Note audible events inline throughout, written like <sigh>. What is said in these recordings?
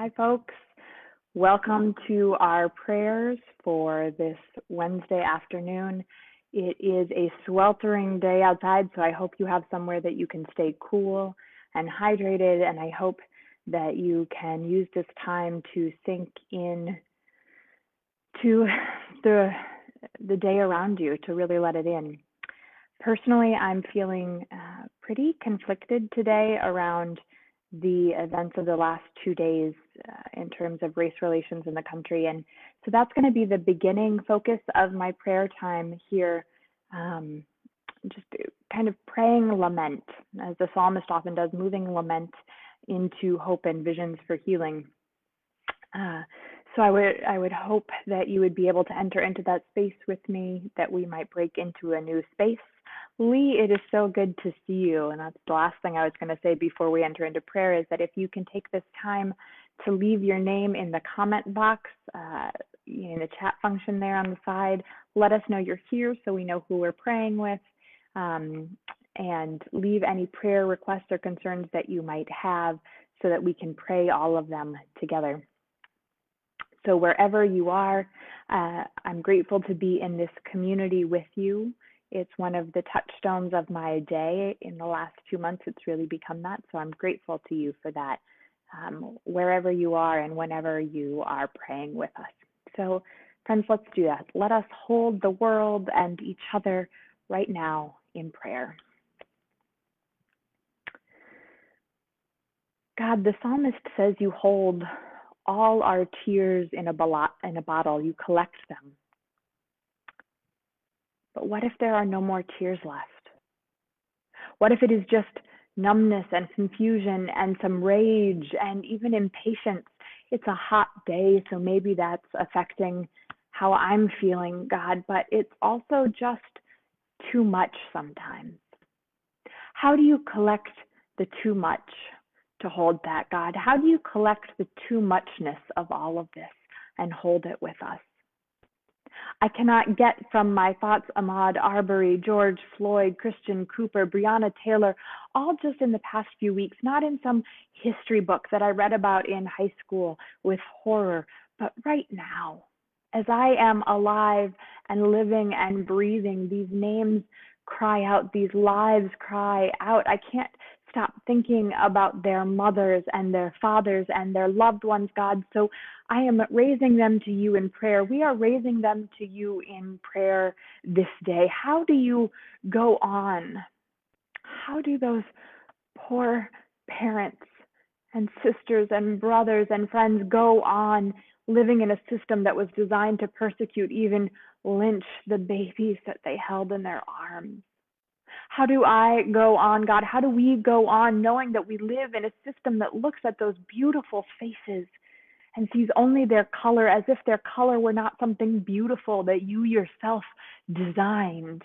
Hi, folks. Welcome to our prayers for this Wednesday afternoon. It is a sweltering day outside, so I hope you have somewhere that you can stay cool and hydrated, and I hope that you can use this time to sink in to <laughs> the the day around you to really let it in. Personally, I'm feeling uh, pretty conflicted today around the events of the last two days uh, in terms of race relations in the country. And so that's going to be the beginning focus of my prayer time here. Um, just kind of praying lament, as the psalmist often does, moving lament into hope and visions for healing. Uh, so I would I would hope that you would be able to enter into that space with me, that we might break into a new space Lee, it is so good to see you. And that's the last thing I was going to say before we enter into prayer is that if you can take this time to leave your name in the comment box, uh, in the chat function there on the side, let us know you're here so we know who we're praying with. Um, and leave any prayer requests or concerns that you might have so that we can pray all of them together. So, wherever you are, uh, I'm grateful to be in this community with you. It's one of the touchstones of my day. In the last few months, it's really become that. So I'm grateful to you for that, um, wherever you are and whenever you are praying with us. So, friends, let's do that. Let us hold the world and each other right now in prayer. God, the psalmist says you hold all our tears in a bottle, you collect them. But what if there are no more tears left? What if it is just numbness and confusion and some rage and even impatience? It's a hot day, so maybe that's affecting how I'm feeling, God, but it's also just too much sometimes. How do you collect the too much to hold that, God? How do you collect the too muchness of all of this and hold it with us? I cannot get from my thoughts Ahmaud Arbery, George Floyd, Christian Cooper, Breonna Taylor, all just in the past few weeks, not in some history book that I read about in high school with horror, but right now, as I am alive and living and breathing, these names cry out, these lives cry out. I can't stop thinking about their mothers and their fathers and their loved ones, God. So I am raising them to you in prayer. We are raising them to you in prayer this day. How do you go on? How do those poor parents and sisters and brothers and friends go on living in a system that was designed to persecute, even lynch the babies that they held in their arms? How do I go on, God? How do we go on knowing that we live in a system that looks at those beautiful faces and sees only their color as if their color were not something beautiful that you yourself designed?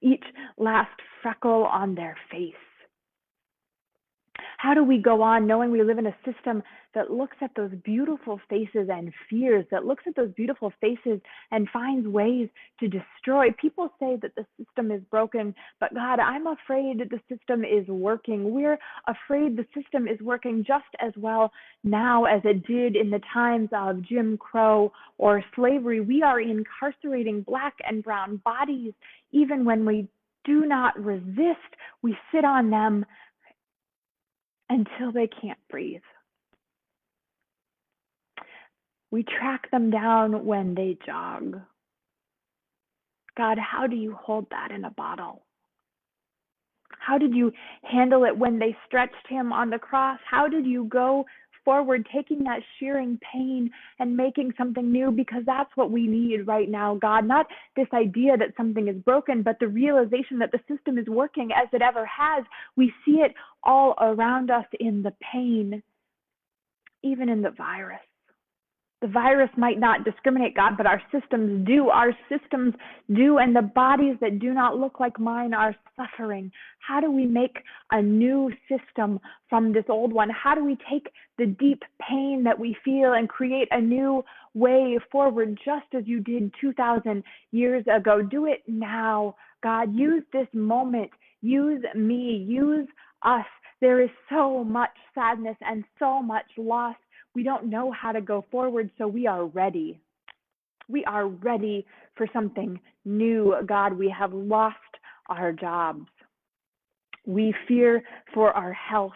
Each last freckle on their face how do we go on knowing we live in a system that looks at those beautiful faces and fears, that looks at those beautiful faces and finds ways to destroy? People say that the system is broken, but God, I'm afraid the system is working. We're afraid the system is working just as well now as it did in the times of Jim Crow or slavery. We are incarcerating Black and Brown bodies even when we do not resist, we sit on them until they can't breathe. We track them down when they jog. God, how do you hold that in a bottle? How did you handle it when they stretched him on the cross? How did you go forward, taking that shearing pain and making something new because that's what we need right now, God. Not this idea that something is broken, but the realization that the system is working as it ever has. We see it all around us in the pain, even in the virus. The virus might not discriminate, God, but our systems do. Our systems do, and the bodies that do not look like mine are suffering. How do we make a new system from this old one? How do we take the deep pain that we feel and create a new way forward, just as you did 2,000 years ago? Do it now, God. Use this moment. Use me. Use us. There is so much sadness and so much loss We don't know how to go forward, so we are ready. We are ready for something new, God. We have lost our jobs. We fear for our health.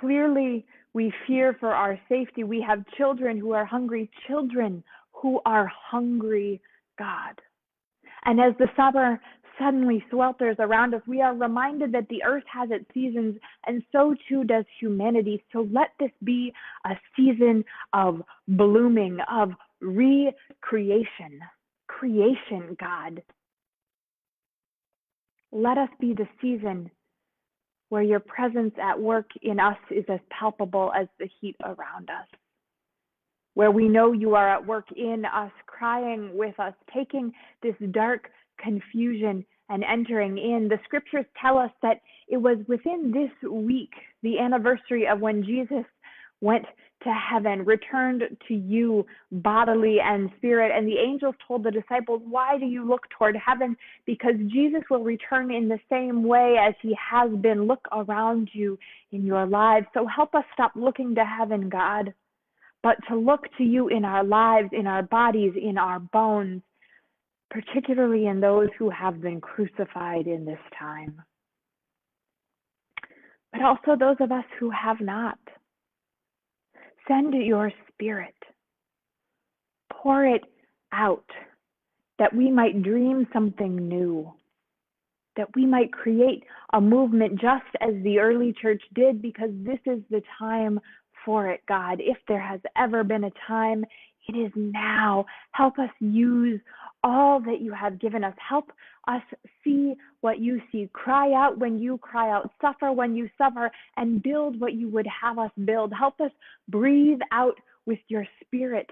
Clearly, we fear for our safety. We have children who are hungry, children who are hungry, God. And as the summer suddenly swelters around us, we are reminded that the earth has its seasons, and so too does humanity. So let this be a season of blooming, of recreation. Creation, God. Let us be the season where your presence at work in us is as palpable as the heat around us. Where we know you are at work in us, crying with us, taking this dark confusion and entering in. The scriptures tell us that it was within this week, the anniversary of when Jesus went to heaven, returned to you bodily and spirit. And the angels told the disciples, Why do you look toward heaven? Because Jesus will return in the same way as he has been. Look around you in your lives. So help us stop looking to heaven, God, but to look to you in our lives, in our bodies, in our bones, particularly in those who have been crucified in this time. But also those of us who have not Send your spirit. Pour it out that we might dream something new, that we might create a movement just as the early church did, because this is the time for it, God. If there has ever been a time, it is now. Help us use all that you have given us. Help us see what you see. Cry out when you cry out. Suffer when you suffer, and build what you would have us build. Help us breathe out with your spirit.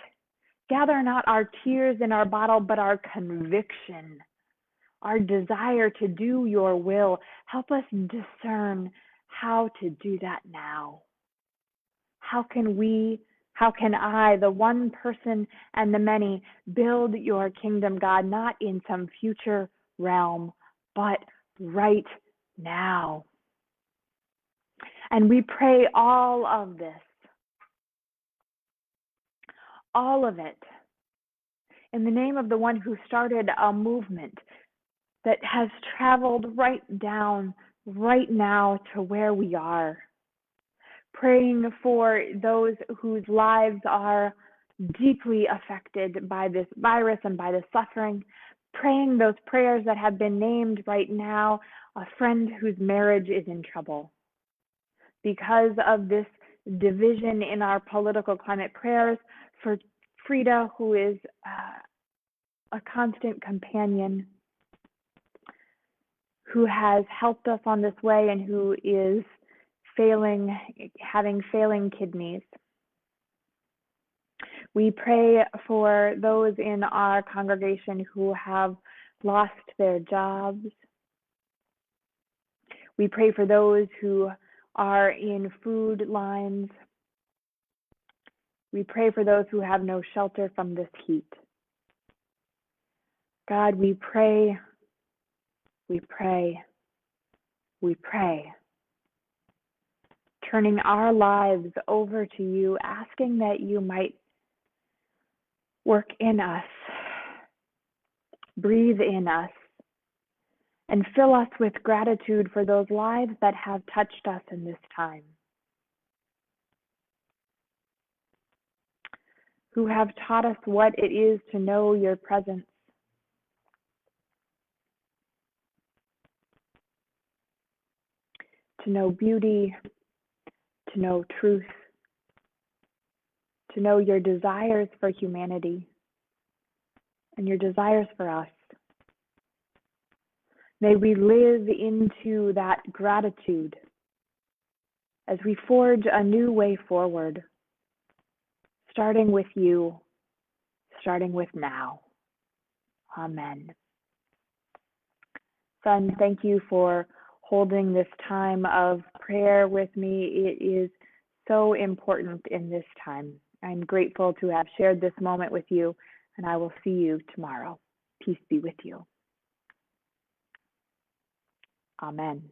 Gather not our tears in our bottle, but our conviction, our desire to do your will. Help us discern how to do that now. How can we how can I, the one person and the many, build your kingdom, God, not in some future realm, but right now? And we pray all of this, all of it, in the name of the one who started a movement that has traveled right down, right now to where we are praying for those whose lives are deeply affected by this virus and by the suffering, praying those prayers that have been named right now, a friend whose marriage is in trouble. Because of this division in our political climate, prayers for Frida, who is uh, a constant companion, who has helped us on this way and who is failing, having failing kidneys. We pray for those in our congregation who have lost their jobs. We pray for those who are in food lines. We pray for those who have no shelter from this heat. God, we pray, we pray, we pray turning our lives over to you, asking that you might work in us, breathe in us, and fill us with gratitude for those lives that have touched us in this time. Who have taught us what it is to know your presence. To know beauty, know truth, to know your desires for humanity and your desires for us. May we live into that gratitude as we forge a new way forward, starting with you, starting with now. Amen. Son, thank you for holding this time of prayer with me. It is so important in this time. I'm grateful to have shared this moment with you, and I will see you tomorrow. Peace be with you. Amen.